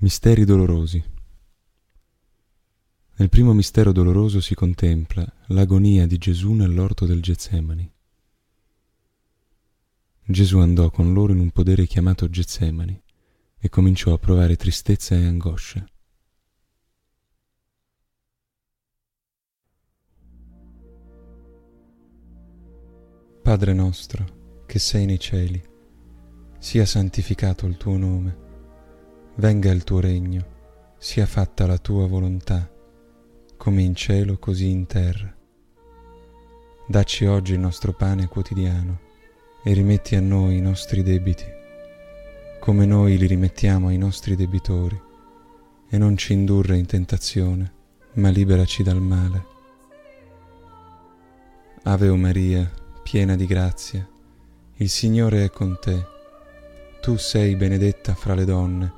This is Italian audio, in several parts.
Misteri dolorosi. Nel primo mistero doloroso si contempla l'agonia di Gesù nell'orto del Getsemani. Gesù andò con loro in un podere chiamato Getsemani e cominciò a provare tristezza e angoscia. Padre nostro, che sei nei cieli, sia santificato il tuo nome venga il tuo regno, sia fatta la tua volontà, come in cielo così in terra. Dacci oggi il nostro pane quotidiano e rimetti a noi i nostri debiti, come noi li rimettiamo ai nostri debitori, e non ci indurre in tentazione, ma liberaci dal male. Ave o Maria, piena di grazia, il Signore è con te. Tu sei benedetta fra le donne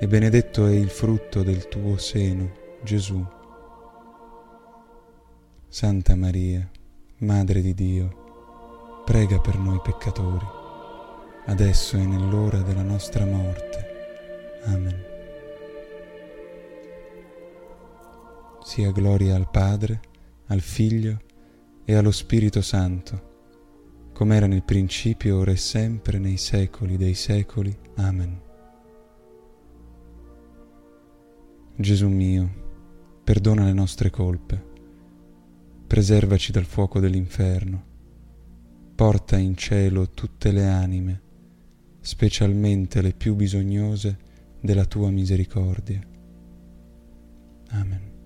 e benedetto è il frutto del tuo seno, Gesù. Santa Maria, Madre di Dio, prega per noi peccatori, adesso e nell'ora della nostra morte. Amen. Sia gloria al Padre, al Figlio e allo Spirito Santo, come era nel principio, ora e sempre, nei secoli dei secoli. Amen. Gesù mio, perdona le nostre colpe, preservaci dal fuoco dell'inferno, porta in cielo tutte le anime, specialmente le più bisognose della tua misericordia. Amen.